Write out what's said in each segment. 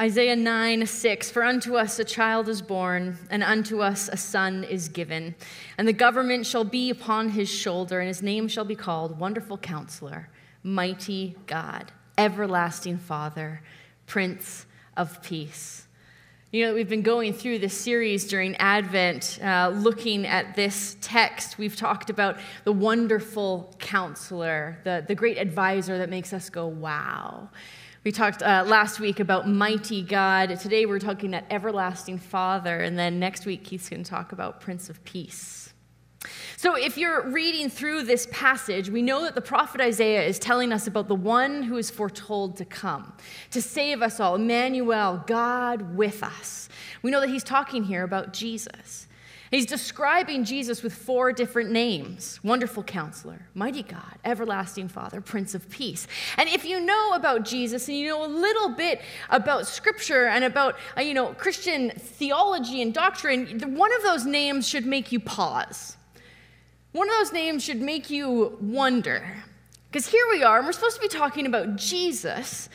Isaiah 9, 6 For unto us a child is born, and unto us a son is given, and the government shall be upon his shoulder, and his name shall be called Wonderful Counselor, Mighty God, Everlasting Father, Prince of Peace. You know, we've been going through this series during Advent, uh, looking at this text. We've talked about the wonderful counselor, the, the great advisor that makes us go, wow. We talked uh, last week about mighty God. Today we're talking about everlasting Father. And then next week, Keith's going to talk about Prince of Peace. So, if you're reading through this passage, we know that the prophet Isaiah is telling us about the one who is foretold to come, to save us all, Emmanuel, God with us. We know that he's talking here about Jesus. He's describing Jesus with four different names Wonderful Counselor, Mighty God, Everlasting Father, Prince of Peace. And if you know about Jesus and you know a little bit about Scripture and about uh, you know, Christian theology and doctrine, one of those names should make you pause. One of those names should make you wonder. Because here we are, and we're supposed to be talking about Jesus,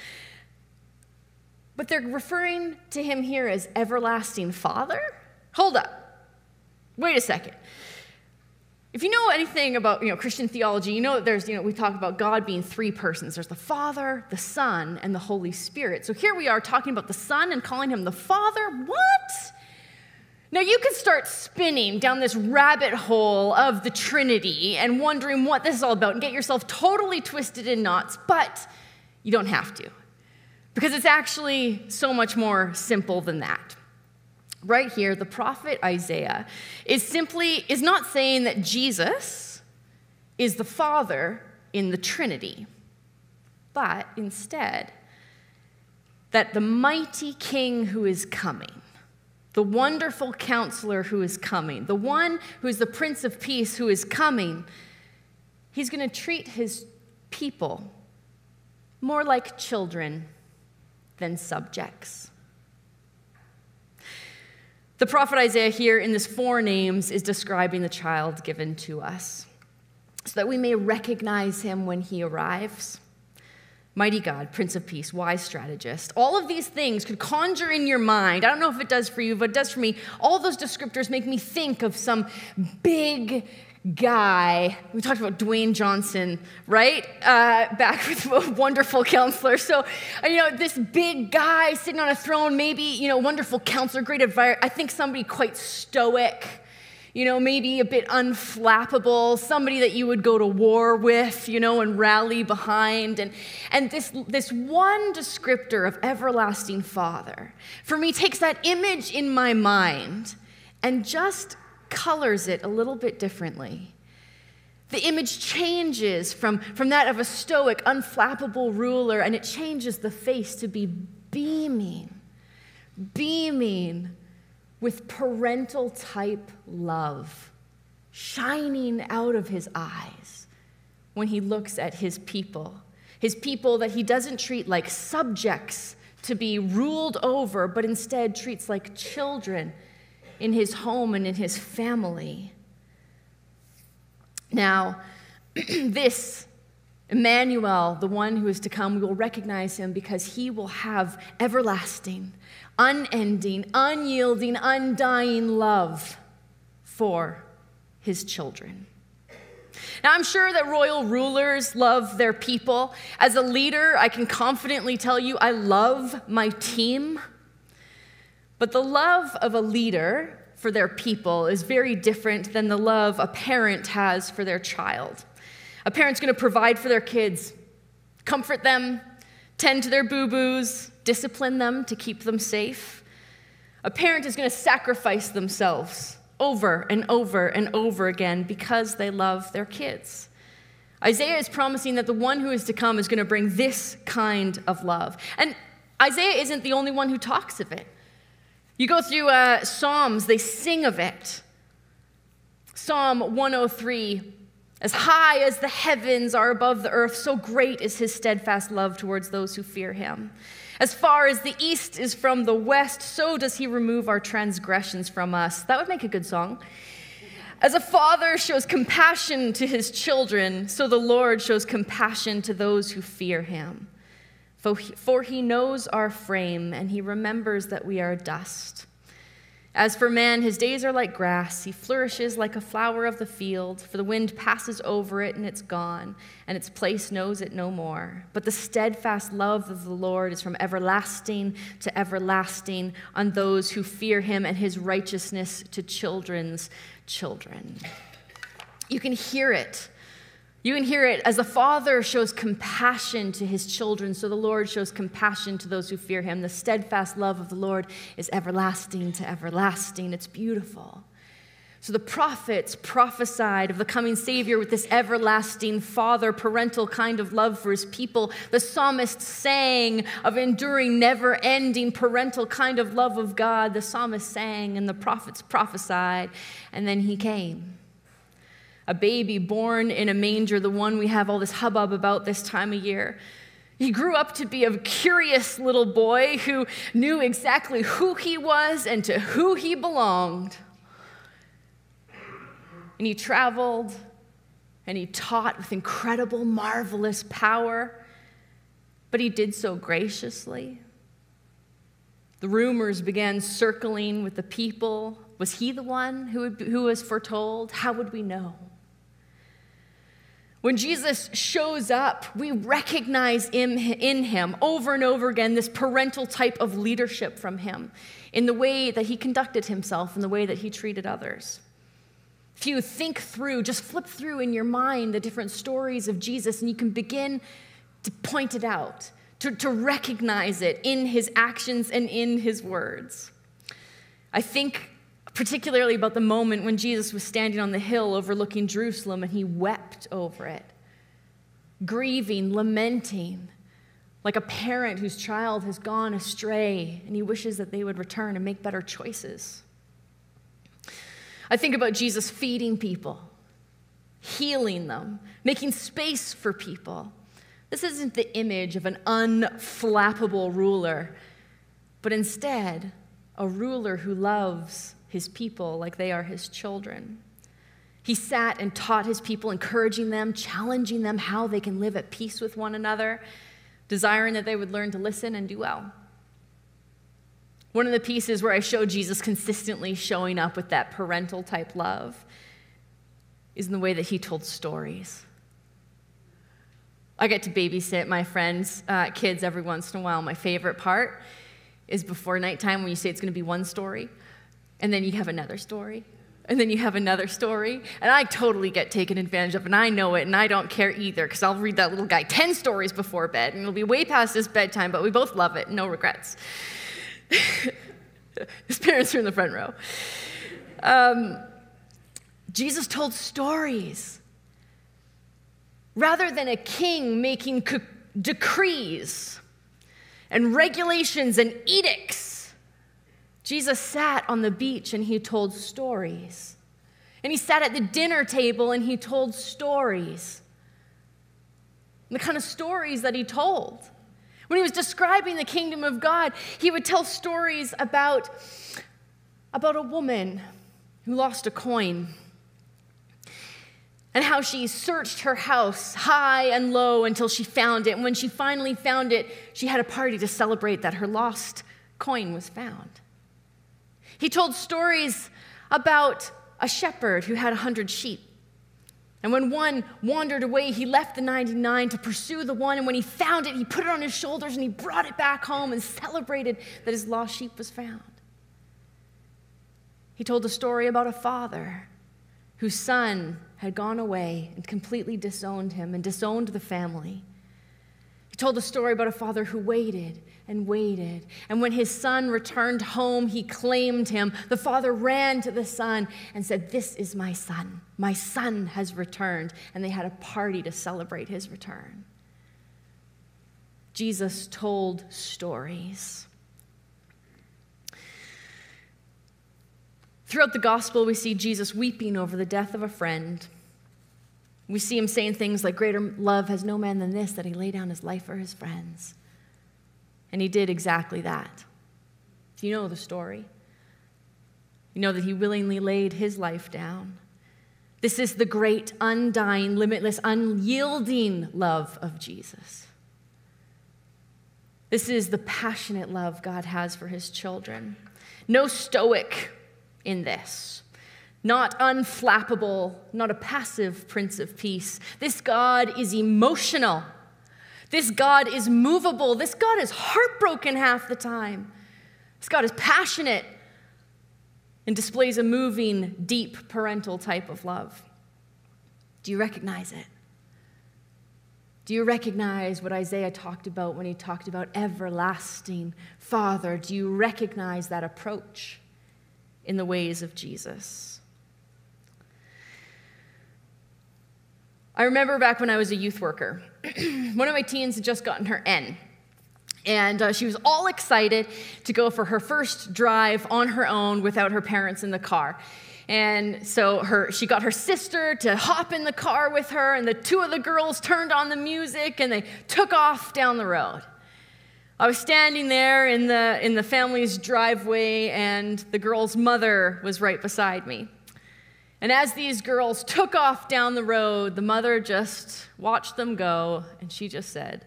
but they're referring to him here as Everlasting Father? Hold up. Wait a second. If you know anything about you know, Christian theology, you know that there's, you know, we talk about God being three persons. There's the Father, the Son, and the Holy Spirit. So here we are talking about the Son and calling him the Father. What? Now you could start spinning down this rabbit hole of the Trinity and wondering what this is all about and get yourself totally twisted in knots, but you don't have to. Because it's actually so much more simple than that right here, the prophet Isaiah is simply is not saying that Jesus is the Father in the Trinity, but instead that the mighty king who is coming, the wonderful counselor who is coming, the one who is the Prince of Peace who is coming, he's going to treat his people more like children than subjects. The prophet Isaiah here in this four names is describing the child given to us so that we may recognize him when he arrives. Mighty God, Prince of Peace, wise strategist. All of these things could conjure in your mind. I don't know if it does for you, but it does for me. All those descriptors make me think of some big guy. We talked about Dwayne Johnson, right? Uh, back with a wonderful counselor. So, you know, this big guy sitting on a throne, maybe, you know, wonderful counselor, great advisor. I think somebody quite stoic, you know, maybe a bit unflappable, somebody that you would go to war with, you know, and rally behind. And, and this, this one descriptor of everlasting Father, for me, takes that image in my mind and just colors it a little bit differently. The image changes from, from that of a stoic, unflappable ruler, and it changes the face to be beaming, beaming with parental type love, shining out of his eyes when he looks at his people. His people that he doesn't treat like subjects to be ruled over, but instead treats like children in his home and in his family. Now, this Emmanuel, the one who is to come, we will recognize him because he will have everlasting, unending, unyielding, undying love for his children. Now, I'm sure that royal rulers love their people. As a leader, I can confidently tell you I love my team. But the love of a leader for their people is very different than the love a parent has for their child. A parent's going to provide for their kids, comfort them, tend to their boo boos, discipline them to keep them safe. A parent is going to sacrifice themselves over and over and over again because they love their kids. Isaiah is promising that the one who is to come is going to bring this kind of love. And Isaiah isn't the only one who talks of it. You go through uh, Psalms, they sing of it. Psalm 103 As high as the heavens are above the earth, so great is his steadfast love towards those who fear him. As far as the east is from the west, so does he remove our transgressions from us. That would make a good song. As a father shows compassion to his children, so the Lord shows compassion to those who fear him. For he knows our frame, and he remembers that we are dust. As for man, his days are like grass. He flourishes like a flower of the field, for the wind passes over it and it's gone, and its place knows it no more. But the steadfast love of the Lord is from everlasting to everlasting on those who fear him, and his righteousness to children's children. You can hear it you can hear it as the Father shows compassion to his children, so the Lord shows compassion to those who fear him. The steadfast love of the Lord is everlasting to everlasting. It's beautiful. So the prophets prophesied of the coming Savior with this everlasting Father parental kind of love for his people. The psalmist sang of enduring, never ending parental kind of love of God. The psalmist sang and the prophets prophesied, and then he came a baby born in a manger, the one we have all this hubbub about this time of year. He grew up to be a curious little boy who knew exactly who he was and to who he belonged. And he traveled and he taught with incredible, marvelous power, but he did so graciously. The rumors began circling with the people. Was he the one who, who was foretold? How would we know? When Jesus shows up, we recognize in, in him over and over again this parental type of leadership from him in the way that he conducted himself, in the way that he treated others. If you think through, just flip through in your mind the different stories of Jesus, and you can begin to point it out, to, to recognize it in his actions and in his words. I think particularly about the moment when Jesus was standing on the hill overlooking Jerusalem and he wept over it, grieving, lamenting, like a parent whose child has gone astray and he wishes that they would return and make better choices. I think about Jesus feeding people, healing them, making space for people. This isn't the image of an unflappable ruler, but instead, a ruler who loves his people like they are his children. He sat and taught his people, encouraging them, challenging them how they can live at peace with one another, desiring that they would learn to listen and do well. One of the pieces where I show Jesus consistently showing up with that parental type love is in the way that he told stories. I get to babysit my friends' uh, kids every once in a while. My favorite part is before nighttime when you say it's going to be one story. And then you have another story. And then you have another story. And I totally get taken advantage of, and I know it, and I don't care either, because I'll read that little guy 10 stories before bed, and it'll be way past his bedtime, but we both love it, no regrets. his parents are in the front row. Um, Jesus told stories. Rather than a king making decrees and regulations and edicts, Jesus sat on the beach and he told stories. And he sat at the dinner table and he told stories. And the kind of stories that he told. When he was describing the kingdom of God, he would tell stories about, about a woman who lost a coin and how she searched her house high and low until she found it. And when she finally found it, she had a party to celebrate that her lost coin was found. He told stories about a shepherd who had a hundred sheep. And when one wandered away, he left the 99 to pursue the one. And when he found it, he put it on his shoulders and he brought it back home and celebrated that his lost sheep was found. He told a story about a father whose son had gone away and completely disowned him and disowned the family. He told a story about a father who waited and waited. And when his son returned home, he claimed him. The father ran to the son and said, This is my son. My son has returned. And they had a party to celebrate his return. Jesus told stories. Throughout the gospel, we see Jesus weeping over the death of a friend. We see him saying things like, Greater love has no man than this, that he lay down his life for his friends. And he did exactly that. You know the story? You know that he willingly laid his life down. This is the great, undying, limitless, unyielding love of Jesus. This is the passionate love God has for his children. No stoic in this, not unflappable, not a passive Prince of Peace. This God is emotional. This God is movable. This God is heartbroken half the time. This God is passionate and displays a moving, deep parental type of love. Do you recognize it? Do you recognize what Isaiah talked about when he talked about everlasting Father? Do you recognize that approach in the ways of Jesus? I remember back when I was a youth worker, one of my teens had just gotten her N. And uh, she was all excited to go for her first drive on her own without her parents in the car. And so her, she got her sister to hop in the car with her, and the two of the girls turned on the music and they took off down the road. I was standing there in the, in the family's driveway, and the girl's mother was right beside me. And as these girls took off down the road, the mother just watched them go, and she just said,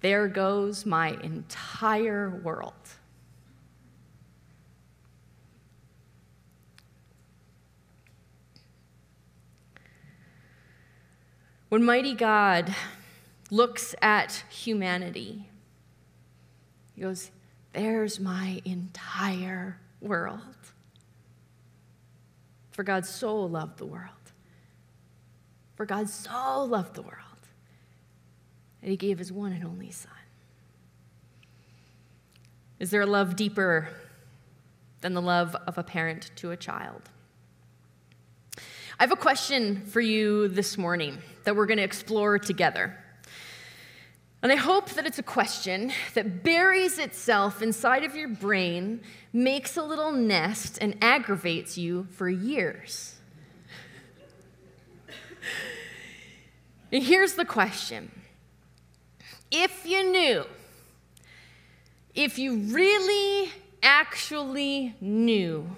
There goes my entire world. When mighty God looks at humanity, he goes, There's my entire world. For God so loved the world. For God so loved the world that he gave his one and only Son. Is there a love deeper than the love of a parent to a child? I have a question for you this morning that we're going to explore together. And I hope that it's a question that buries itself inside of your brain, makes a little nest, and aggravates you for years. and here's the question If you knew, if you really actually knew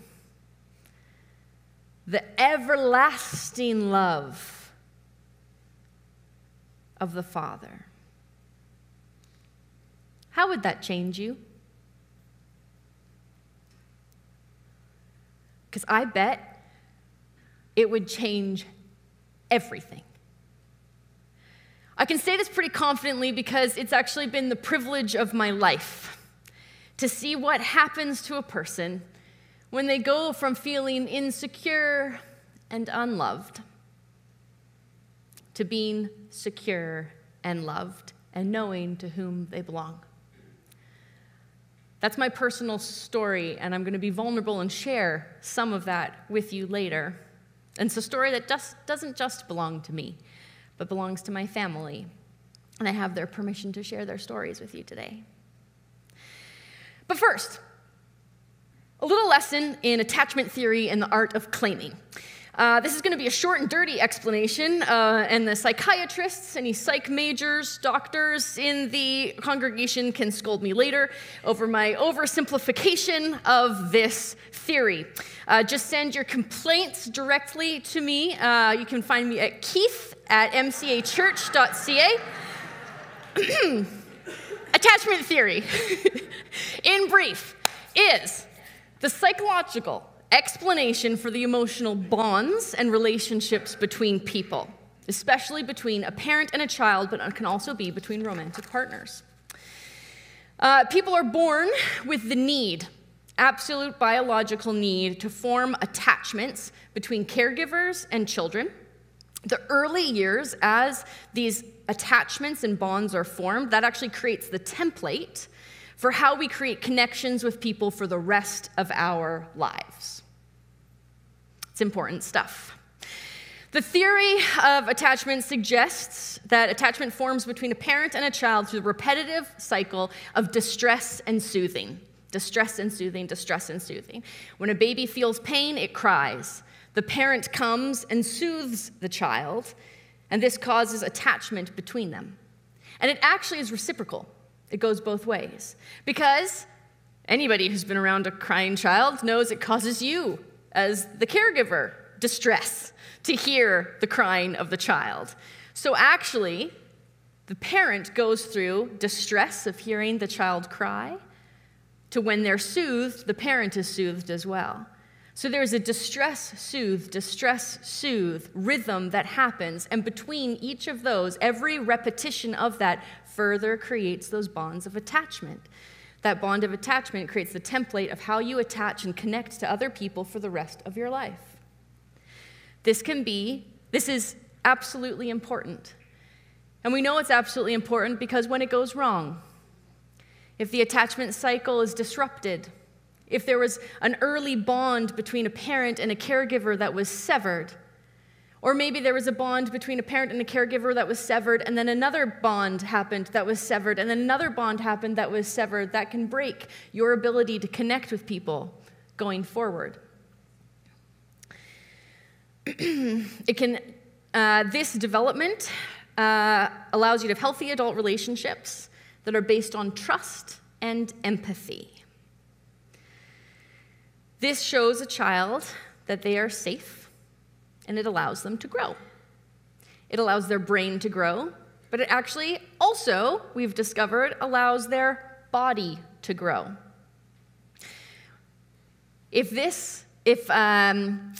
the everlasting love of the Father, how would that change you? Because I bet it would change everything. I can say this pretty confidently because it's actually been the privilege of my life to see what happens to a person when they go from feeling insecure and unloved to being secure and loved and knowing to whom they belong. That's my personal story, and I'm going to be vulnerable and share some of that with you later. And it's a story that just doesn't just belong to me, but belongs to my family. And I have their permission to share their stories with you today. But first, a little lesson in attachment theory and the art of claiming. Uh, this is going to be a short and dirty explanation, uh, and the psychiatrists, any psych majors, doctors in the congregation can scold me later over my oversimplification of this theory. Uh, just send your complaints directly to me. Uh, you can find me at keith at mcachurch.ca. Attachment theory, in brief, is the psychological explanation for the emotional bonds and relationships between people, especially between a parent and a child, but can also be between romantic partners. Uh, people are born with the need, absolute biological need, to form attachments between caregivers and children. The early years, as these attachments and bonds are formed, that actually creates the template for how we create connections with people for the rest of our lives. It's important stuff. The theory of attachment suggests that attachment forms between a parent and a child through the repetitive cycle of distress and soothing. Distress and soothing, distress and soothing. When a baby feels pain, it cries. The parent comes and soothes the child, and this causes attachment between them. And it actually is reciprocal, it goes both ways. Because anybody who's been around a crying child knows it causes you as the caregiver distress to hear the crying of the child. So, actually, The parent goes through distress of hearing the child cry, to when they're soothed, the parent is soothed as well. So there's a distress soothe, distress soothe rhythm that happens. And between each of those, every repetition of that further creates those bonds of attachment. That bond of attachment creates the template of how you attach and connect to other people for the rest of your life. This can be, this is absolutely important. And we know it's absolutely important because when it goes wrong, if the attachment cycle is disrupted, if there was an early bond between a parent and a caregiver that was severed, or maybe there was a bond between a parent and a caregiver that was severed, and then another bond happened that was severed, and then another bond happened that was severed, that can break your ability to connect with people going forward. it can, uh, this development uh, allows you to have healthy adult relationships that are based on trust and empathy. This shows a child that they are safe and it allows them to grow. It allows their brain to grow, but it actually also, we've discovered, allows their body to grow. If this, if, um,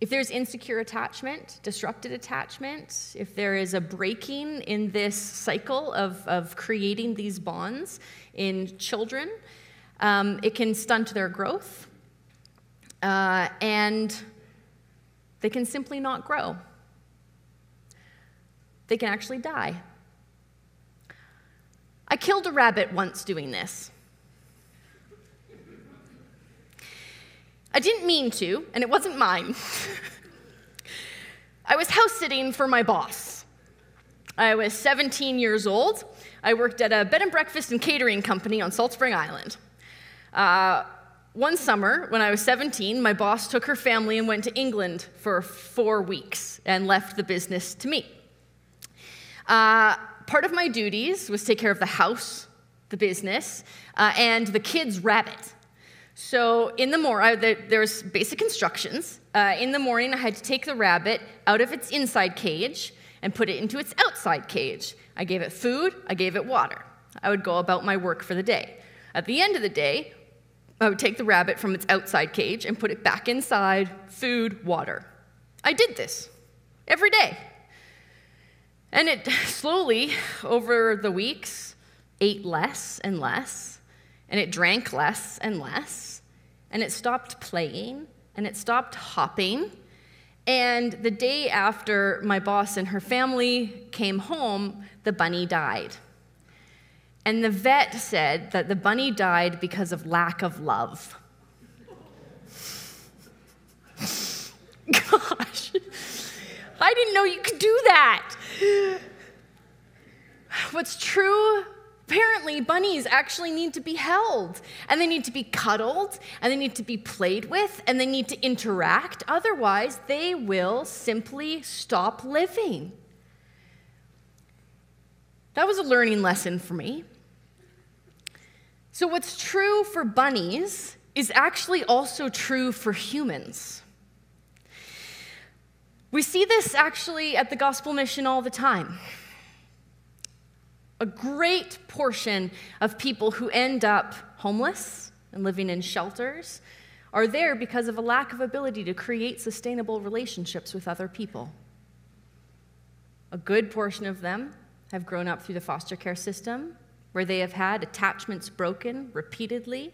if there's insecure attachment, disrupted attachment, if there is a breaking in this cycle of, of creating these bonds in children, um, it can stunt their growth uh, and they can simply not grow. They can actually die. I killed a rabbit once doing this. I didn't mean to, and it wasn't mine. I was house sitting for my boss. I was 17 years old. I worked at a bed and breakfast and catering company on Salt Spring Island. Uh, one summer, when I was 17, my boss took her family and went to England for four weeks and left the business to me. Uh, part of my duties was take care of the house, the business, uh, and the kids' rabbit. So in the morning, there's basic instructions. Uh, in the morning, I had to take the rabbit out of its inside cage and put it into its outside cage. I gave it food, I gave it water. I would go about my work for the day. At the end of the day, I would take the rabbit from its outside cage and put it back inside food, water. I did this every day. And it slowly, over the weeks, ate less and less, and it drank less and less, and it stopped playing, and it stopped hopping. And the day after my boss and her family came home, the bunny died. And the vet said that the bunny died because of lack of love. Gosh, I didn't know you could do that. What's true? Apparently, bunnies actually need to be held, and they need to be cuddled, and they need to be played with, and they need to interact. Otherwise, they will simply stop living. That was a learning lesson for me. So, what's true for bunnies is actually also true for humans. We see this actually at the gospel mission all the time. A great portion of people who end up homeless and living in shelters are there because of a lack of ability to create sustainable relationships with other people. A good portion of them have grown up through the foster care system where they have had attachments broken repeatedly,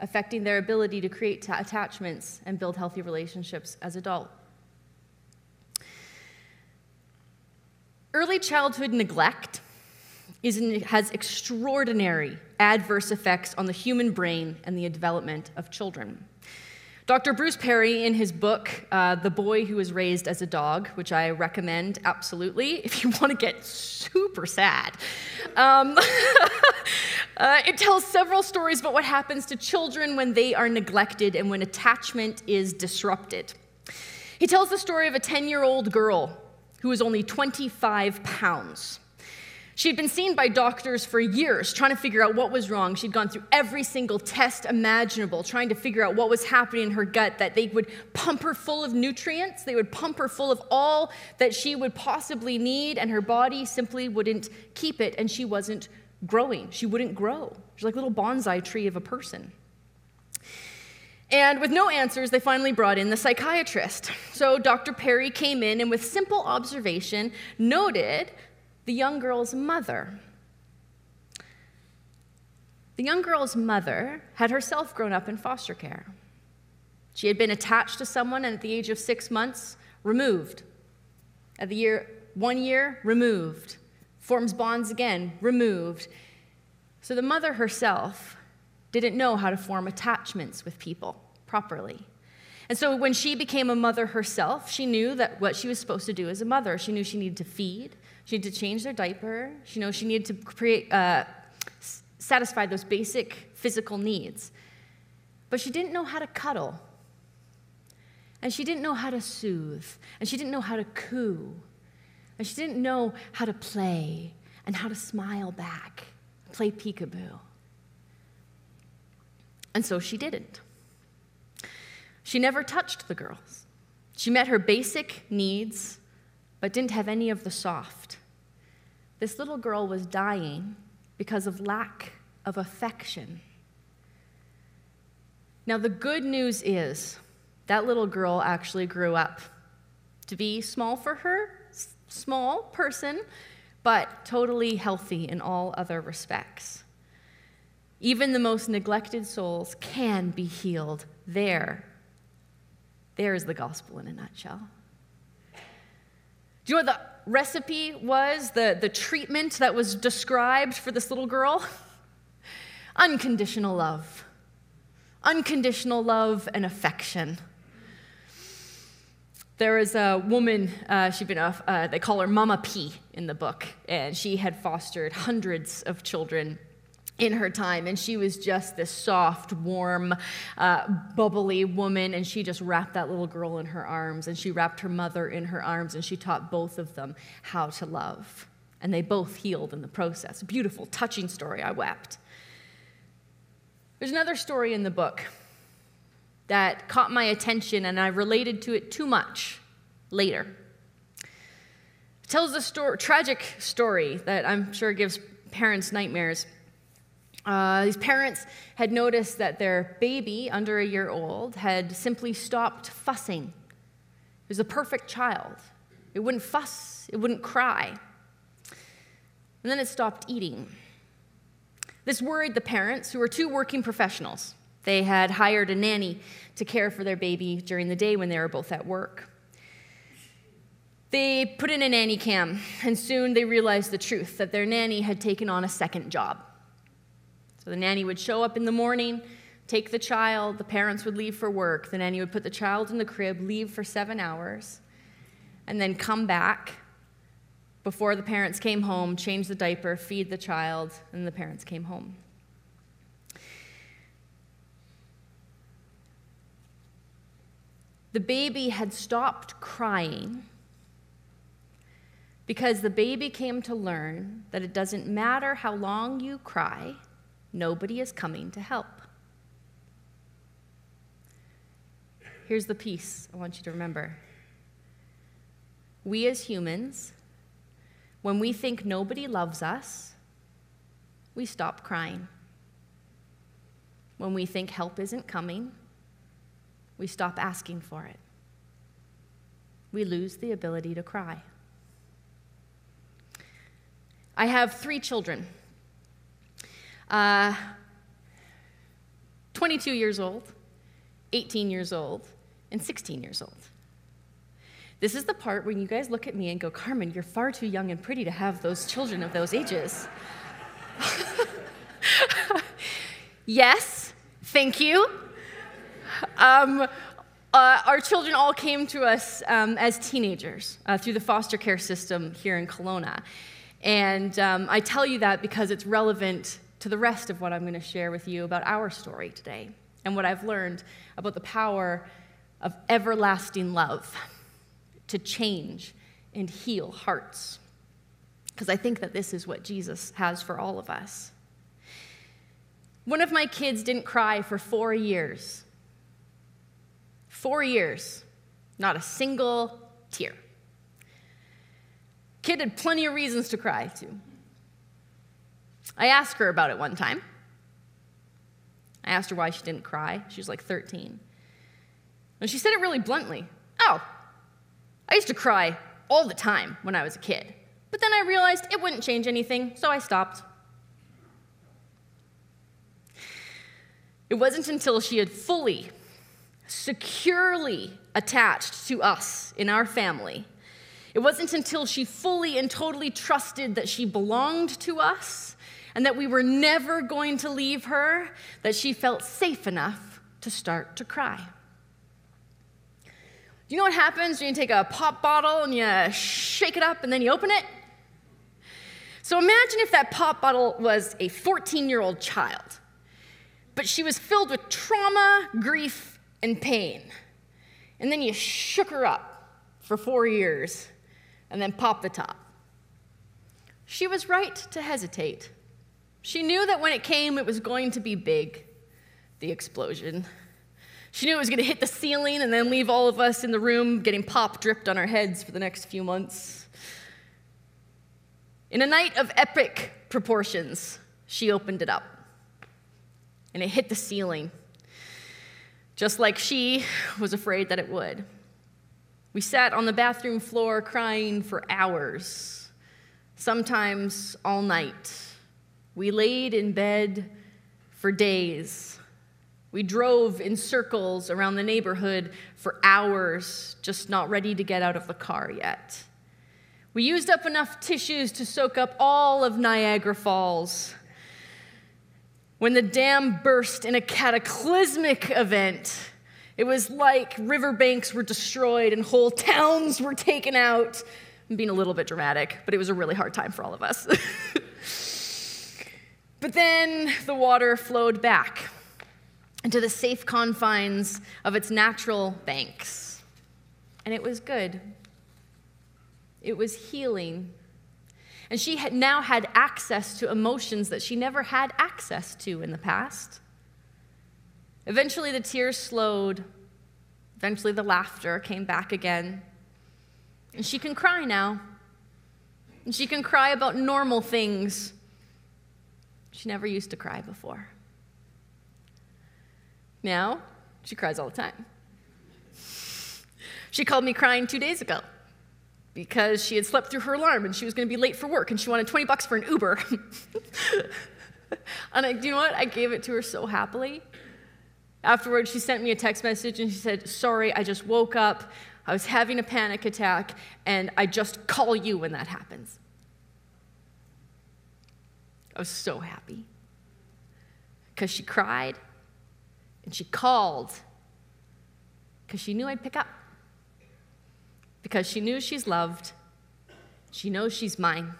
affecting their ability to create t- attachments and build healthy relationships as adults. Early childhood neglect has extraordinary adverse effects on the human brain and the development of children. Dr. Bruce Perry, in his book, uh, The Boy Who Was Raised as a Dog, which I recommend absolutely if you want to get super sad, um, uh, it tells several stories about what happens to children when they are neglected and when attachment is disrupted. He tells the story of a 10 year old girl who was only 25 pounds. She'd been seen by doctors for years trying to figure out what was wrong. She'd gone through every single test imaginable, trying to figure out what was happening in her gut, that they would pump her full of nutrients, they would pump her full of all that she would possibly need, and her body simply wouldn't keep it, and she wasn't growing. She wouldn't grow. She's like a little bonsai tree of a person. And with no answers, they finally brought in the psychiatrist. So Dr. Perry came in and, with simple observation, noted the young girl's mother. The young girl's mother had herself grown up in foster care. She had been attached to someone and at the age of six months, removed. At the year, one year, removed. Forms bonds again, removed. So the mother herself didn't know how to form attachments with people properly. And so when she became a mother herself, she knew that what she was supposed to do as a mother. She knew she needed to feed, she needed to change their diaper. She knows she needed to create, uh, satisfy those basic physical needs. But she didn't know how to cuddle. And she didn't know how to soothe. And she didn't know how to coo. And she didn't know how to play and how to smile back, play peekaboo. And so she didn't. She never touched the girls. She met her basic needs but didn't have any of the soft. This little girl was dying because of lack of affection. Now, the good news is that little girl actually grew up to be small for her, small person, but totally healthy in all other respects. Even the most neglected souls can be healed there. There's the gospel in a nutshell. Do you know the recipe was, the, the treatment that was described for this little girl? Unconditional love. Unconditional love and affection. There was a woman, uh, she'd been, uh, they call her Mama P in the book, and she had fostered hundreds of children in her time. And she was just this soft, warm, uh, bubbly woman. And she just wrapped that little girl in her arms. And she wrapped her mother in her arms. And she taught both of them how to love. And they both healed in the process. Beautiful, touching story. I wept. There's another story in the book that caught my attention, and I related to it too much later. It tells a story, tragic story that I'm sure gives parents nightmares. Uh, these parents had noticed that their baby, under a year old, had simply stopped fussing. It was a perfect child. It wouldn't fuss, it wouldn't cry. And then it stopped eating. This worried the parents, who were two working professionals. They had hired a nanny to care for their baby during the day when they were both at work. They put in a nanny cam, and soon they realized the truth that their nanny had taken on a second job. So the nanny would show up in the morning, take the child, the parents would leave for work, the nanny would put the child in the crib, leave for seven hours, and then come back before the parents came home, change the diaper, feed the child, and the parents came home. The baby had stopped crying because the baby came to learn that it doesn't matter how long you cry, Nobody is coming to help. Here's the piece I want you to remember. We as humans, when we think nobody loves us, we stop crying. When we think help isn't coming, we stop asking for it. We lose the ability to cry. I have three children. Uh, 22 years old, 18 years old, and 16 years old. This is the part when you guys look at me and go, Carmen, you're far too young and pretty to have those children of those ages. yes, thank you. Um, uh, our children all came to us um, as teenagers uh, through the foster care system here in Kelowna. And um, I tell you that because it's relevant to the rest of what I'm going to share with you about our story today and what I've learned about the power of everlasting love to change and heal hearts. because I think that this is what Jesus has for all of us. One of my kids didn't cry for four years. Four years, not a single tear. Kid had plenty of reasons to cry, too. I asked her about it one time. I asked her why she didn't cry. She was like 13. And she said it really bluntly Oh, I used to cry all the time when I was a kid. But then I realized it wouldn't change anything, so I stopped. It wasn't until she had fully, securely attached to us in our family. It wasn't until she fully and totally trusted that she belonged to us and that we were never going to leave her that she felt safe enough to start to cry. Do you know what happens when you take a pop bottle and you shake it up and then you open it? So imagine if that pop bottle was a 14 year old child, but she was filled with trauma, grief, and pain. And then you shook her up for four years and then popped the top. She was right to hesitate. She knew that when it came, it was going to be big, the explosion. She knew it was going to hit the ceiling and then leave all of us in the room getting pop dripped on our heads for the next few months. In a night of epic proportions, she opened it up and it hit the ceiling, just like she was afraid that it would. We sat on the bathroom floor crying for hours, sometimes all night. We laid in bed for days. We drove in circles around the neighborhood for hours, just not ready to get out of the car yet. We used up enough tissues to soak up all of Niagara Falls. When the dam burst in a cataclysmic event, it was like riverbanks were destroyed and whole towns were taken out. I'm being a little bit dramatic, but it was a really hard time for all of us. but then the water flowed back into the safe confines of its natural banks. And it was good it was healing. And she had now had access to emotions that she never had access to in the past. Eventually, the tears slowed. Eventually, the laughter came back again. And she can cry now. And she can cry about normal things. She never used to cry before. Now, she cries all the time. She called me crying two days ago because she had slept through her alarm and she was going to be late for work and she wanted 20 bucks for an Uber. and I, you know what? I gave it to her so happily. Afterwards, she sent me a text message and she said, Sorry, I just woke up. I was having a panic attack and I just call you when that happens. I was so happy because she cried and she called because she knew I'd pick up because she knew she's loved. She knows she's mine.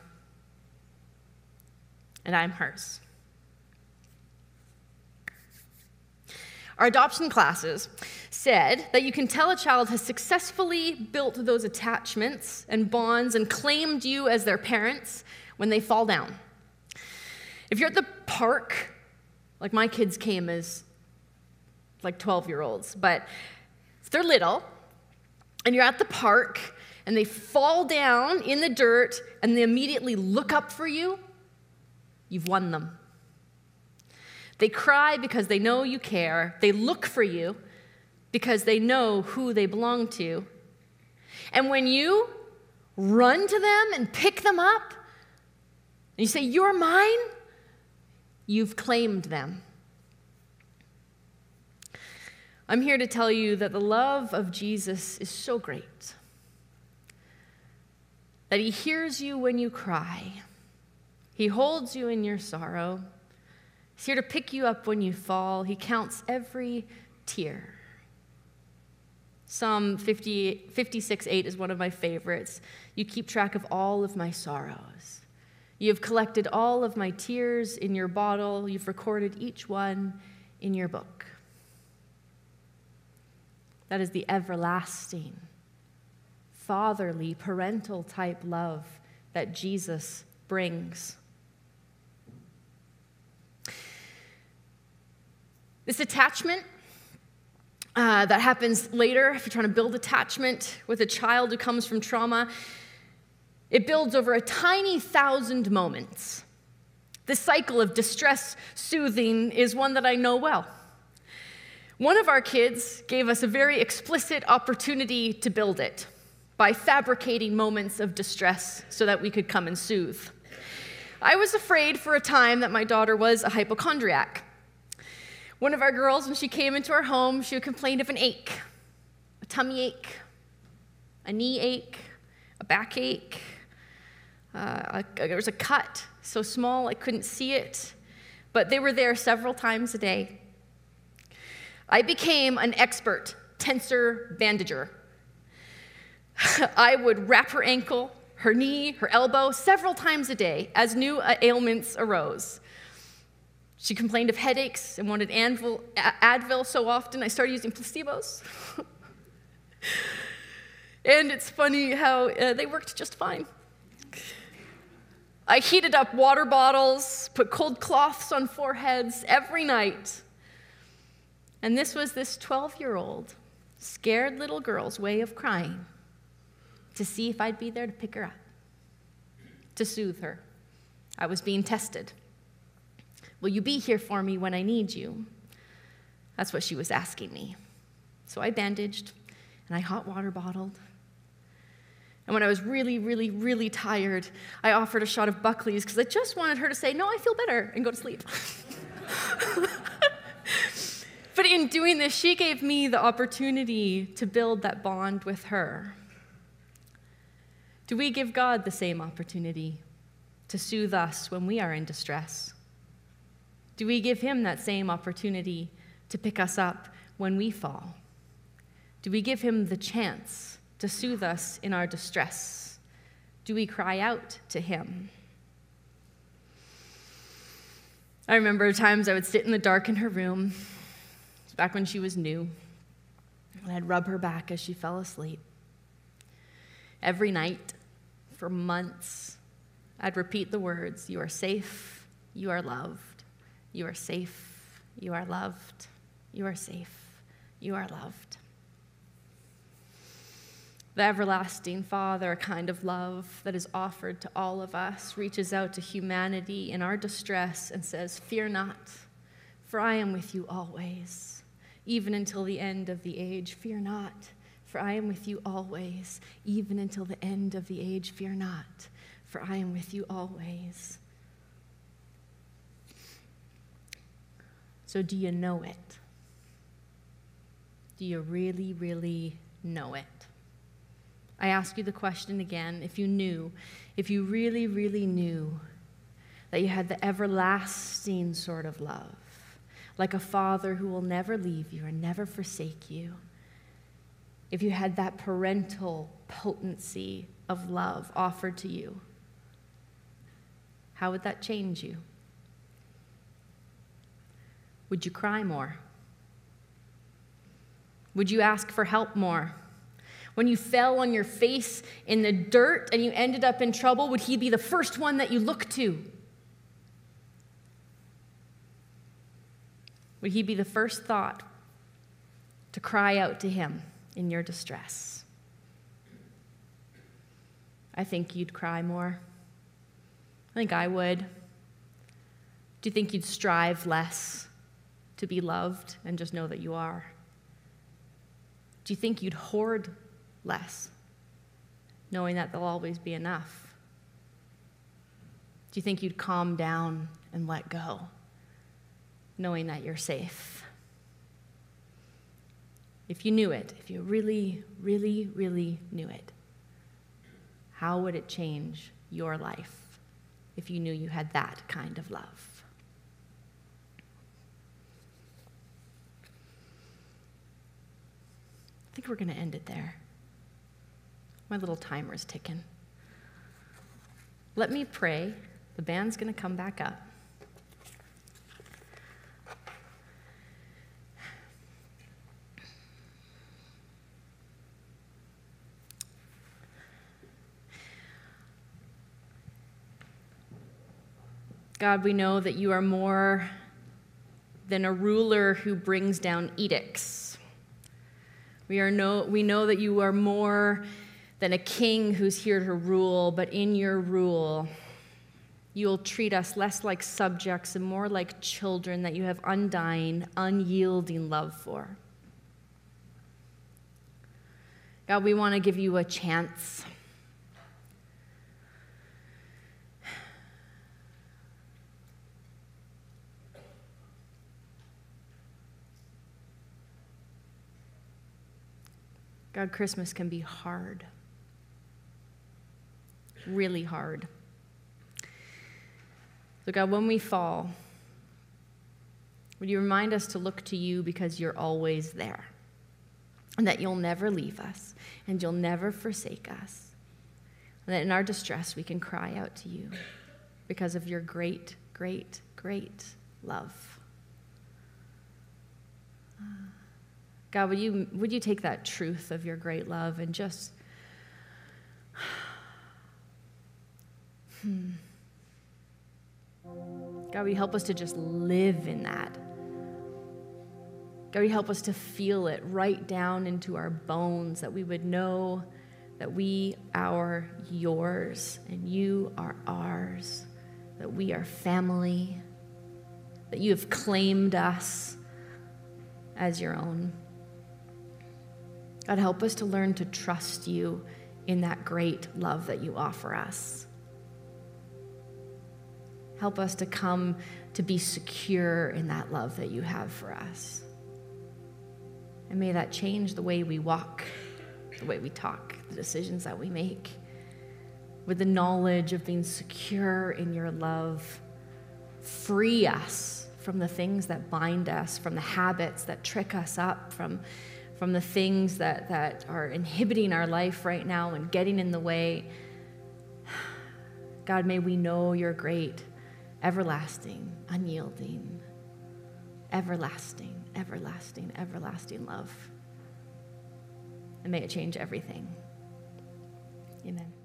And I'm hers. Our adoption classes said that you can tell a child has successfully built those attachments and bonds and claimed you as their parents when they fall down. If you're at the park, like my kids came as like 12 year olds, but if they're little, and you're at the park and they fall down in the dirt and they immediately look up for you, you've won them. They cry because they know you care. They look for you because they know who they belong to. And when you run to them and pick them up, and you say, You're mine, you've claimed them. I'm here to tell you that the love of Jesus is so great that he hears you when you cry, he holds you in your sorrow, he's here to pick you up when you fall, he counts every tear. Psalm 50, 56 8 is one of my favorites. You keep track of all of my sorrows. You have collected all of my tears in your bottle. You've recorded each one in your book. That is the everlasting, fatherly, parental type love that Jesus brings. This attachment uh, that happens later, if you're trying to build attachment with a child who comes from trauma, it builds over a tiny thousand moments. This cycle of distress soothing is one that I know well. One of our kids gave us a very explicit opportunity to build it by fabricating moments of distress so that we could come and soothe. I was afraid for a time that my daughter was a hypochondriac. One of our girls, when she came into our home, she complained of an ache, a tummy ache, a knee ache, a backache. Uh, a, there was a cut so small I couldn't see it, but they were there several times a day. I became an expert tensor bandager. I would wrap her ankle, her knee, her elbow several times a day as new ailments arose. She complained of headaches and wanted Advil, Advil so often, I started using placebos. and it's funny how uh, they worked just fine. I heated up water bottles, put cold cloths on foreheads every night. And this was this 12 year old, scared little girl's way of crying to see if I'd be there to pick her up, to soothe her. I was being tested. Will you be here for me when I need you? That's what she was asking me. So I bandaged and I hot water bottled. And when I was really, really, really tired, I offered a shot of Buckley's because I just wanted her to say, No, I feel better, and go to sleep. but in doing this, she gave me the opportunity to build that bond with her. Do we give God the same opportunity to soothe us when we are in distress? Do we give Him that same opportunity to pick us up when we fall? Do we give Him the chance to soothe us in our distress? Do we cry out to Him? I remember times I would sit in the dark in her room, back when she was new, and I'd rub her back as she fell asleep. Every night, for months, I'd repeat the words You are safe, you are loved. You are safe. You are loved. You are safe. You are loved. The everlasting Father, a kind of love that is offered to all of us, reaches out to humanity in our distress and says, Fear not, for I am with you always, even until the end of the age. Fear not, for I am with you always, even until the end of the age. Fear not, for I am with you always. So, do you know it? Do you really, really know it? I ask you the question again if you knew, if you really, really knew that you had the everlasting sort of love, like a father who will never leave you or never forsake you, if you had that parental potency of love offered to you, how would that change you? Would you cry more? Would you ask for help more? When you fell on your face in the dirt and you ended up in trouble, would he be the first one that you look to? Would he be the first thought to cry out to him in your distress? I think you'd cry more. I think I would. Do you think you'd strive less? to be loved and just know that you are? Do you think you'd hoard less, knowing that there'll always be enough? Do you think you'd calm down and let go, knowing that you're safe? If you knew it, if you really, really, really knew it, how would it change your life if you knew you had that kind of love? I think we're going to end it there. My little timer is ticking. Let me pray. The band's going to come back up. God, we know that you are more than a ruler who brings down edicts. We, are no, we know that you are more than a king who's here to rule, but in your rule, you'll treat us less like subjects and more like children that you have undying, unyielding love for. God, we want to give you a chance. God, Christmas can be hard, really hard. So, God, when we fall, would you remind us to look to you because you're always there? And that you'll never leave us and you'll never forsake us. And that in our distress we can cry out to you because of your great, great, great love. God, would you, would you take that truth of your great love and just. Hmm. God, you help us to just live in that? God, you help us to feel it right down into our bones, that we would know that we are yours and you are ours, that we are family, that you have claimed us as your own. God, help us to learn to trust you in that great love that you offer us. Help us to come to be secure in that love that you have for us. And may that change the way we walk, the way we talk, the decisions that we make. With the knowledge of being secure in your love, free us from the things that bind us, from the habits that trick us up, from, from the things that, that are inhibiting our life right now and getting in the way. God, may we know you're great everlasting, unyielding, everlasting, everlasting, everlasting love. And may it change everything. Amen.